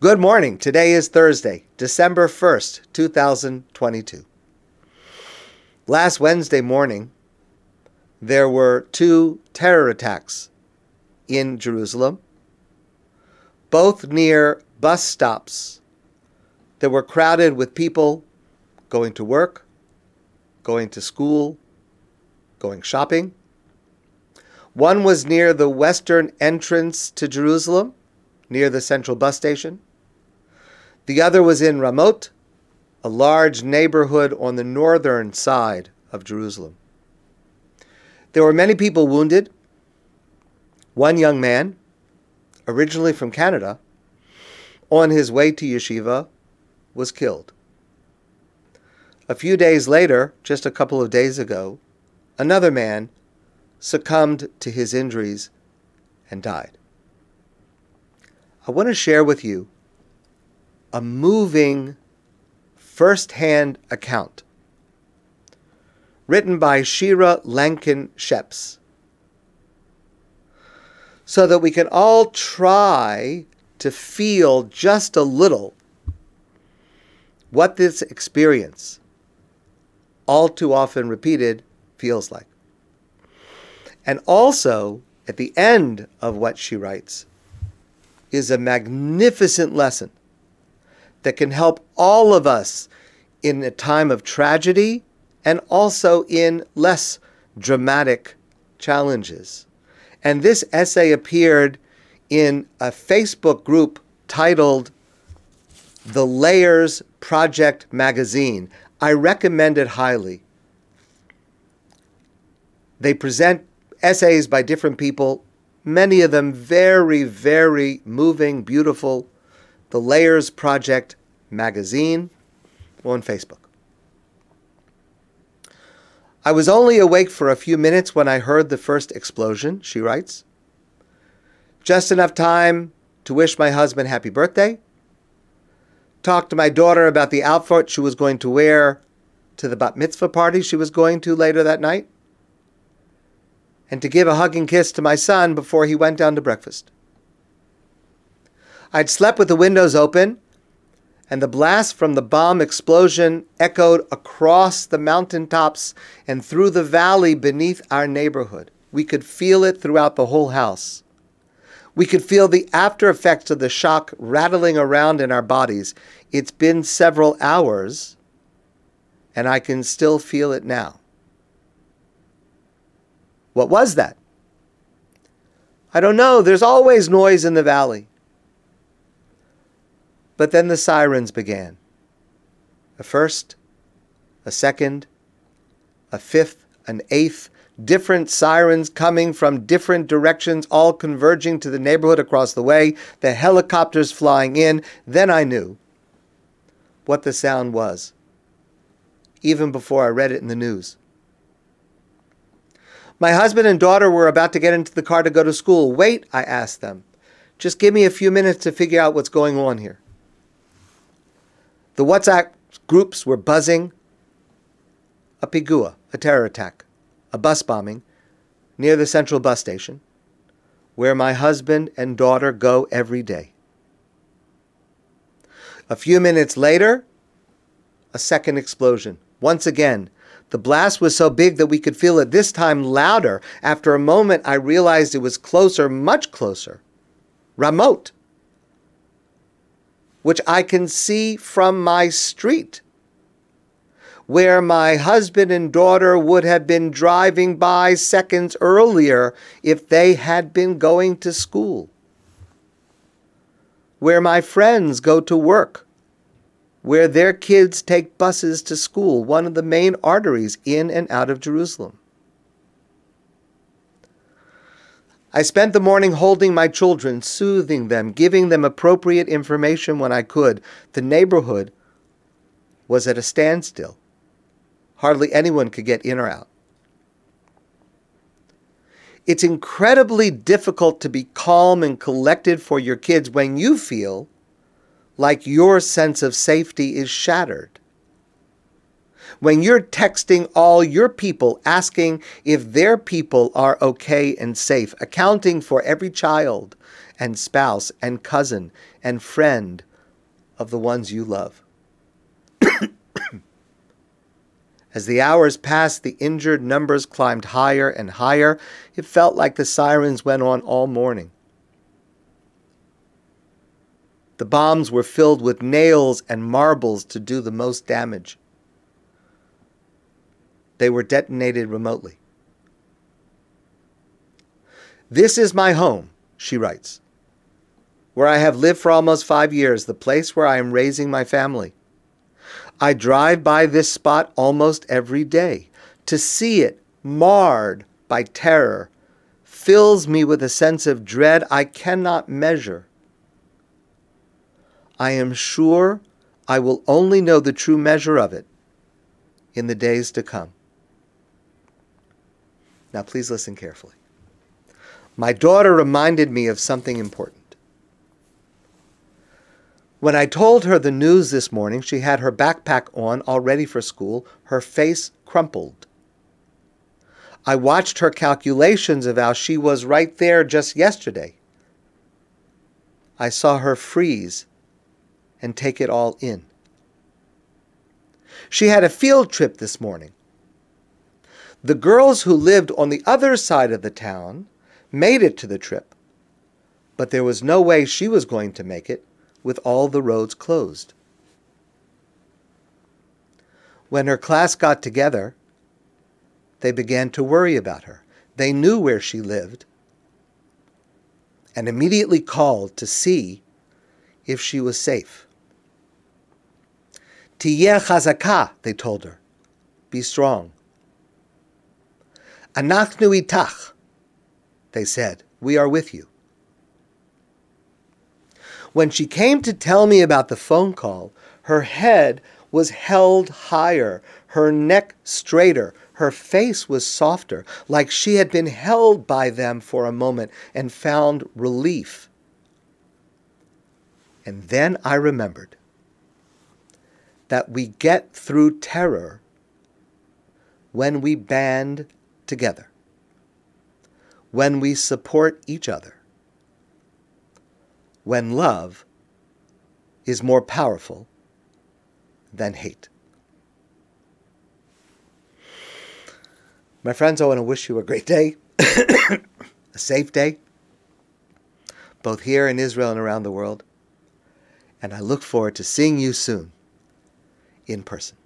Good morning. Today is Thursday, December 1st, 2022. Last Wednesday morning, there were two terror attacks in Jerusalem, both near bus stops that were crowded with people going to work, going to school, going shopping. One was near the western entrance to Jerusalem, near the central bus station. The other was in Ramot, a large neighborhood on the northern side of Jerusalem. There were many people wounded. One young man, originally from Canada, on his way to yeshiva, was killed. A few days later, just a couple of days ago, another man succumbed to his injuries and died. I want to share with you a moving first hand account written by Shira Lankin Sheps so that we can all try to feel just a little what this experience, all too often repeated, feels like. And also, at the end of what she writes, is a magnificent lesson that can help all of us in a time of tragedy and also in less dramatic challenges. And this essay appeared in a Facebook group titled The Layers Project Magazine. I recommend it highly. They present essays by different people, many of them very, very moving, beautiful. The Layers Project magazine or on Facebook. I was only awake for a few minutes when I heard the first explosion, she writes. Just enough time to wish my husband happy birthday, talk to my daughter about the outfit she was going to wear to the bat mitzvah party she was going to later that night, and to give a hugging kiss to my son before he went down to breakfast. I'd slept with the windows open and the blast from the bomb explosion echoed across the mountaintops and through the valley beneath our neighborhood. We could feel it throughout the whole house. We could feel the after effects of the shock rattling around in our bodies. It's been several hours, and I can still feel it now. What was that? I don't know. There's always noise in the valley. But then the sirens began. A first, a second, a fifth, an eighth, different sirens coming from different directions, all converging to the neighborhood across the way, the helicopters flying in. Then I knew what the sound was, even before I read it in the news. My husband and daughter were about to get into the car to go to school. Wait, I asked them. Just give me a few minutes to figure out what's going on here. The WhatsApp groups were buzzing. A pigua, a terror attack, a bus bombing near the central bus station, where my husband and daughter go every day. A few minutes later, a second explosion. Once again, the blast was so big that we could feel it this time louder. After a moment, I realized it was closer, much closer. Ramot which I can see from my street, where my husband and daughter would have been driving by seconds earlier if they had been going to school, where my friends go to work, where their kids take buses to school, one of the main arteries in and out of Jerusalem. I spent the morning holding my children, soothing them, giving them appropriate information when I could. The neighborhood was at a standstill. Hardly anyone could get in or out. It's incredibly difficult to be calm and collected for your kids when you feel like your sense of safety is shattered when you're texting all your people asking if their people are okay and safe, accounting for every child and spouse and cousin and friend of the ones you love. As the hours passed, the injured numbers climbed higher and higher. It felt like the sirens went on all morning. The bombs were filled with nails and marbles to do the most damage. They were detonated remotely. This is my home, she writes, where I have lived for almost five years, the place where I am raising my family. I drive by this spot almost every day. To see it marred by terror fills me with a sense of dread I cannot measure. I am sure I will only know the true measure of it in the days to come. Now, please listen carefully. My daughter reminded me of something important. When I told her the news this morning, she had her backpack on, all ready for school, her face crumpled. I watched her calculations of how she was right there just yesterday. I saw her freeze and take it all in. She had a field trip this morning. The girls who lived on the other side of the town made it to the trip, but there was no way she was going to make it with all the roads closed. When her class got together, they began to worry about her. They knew where she lived and immediately called to see if she was safe. Tiyeh chazaka, they told her. Be strong. Anachnu itach, they said. We are with you. When she came to tell me about the phone call, her head was held higher, her neck straighter, her face was softer, like she had been held by them for a moment and found relief. And then I remembered that we get through terror when we band together, when we support each other, when love is more powerful than hate. My friends, I want to wish you a great day, a safe day, both here in Israel and around the world. And I look forward to seeing you soon in person.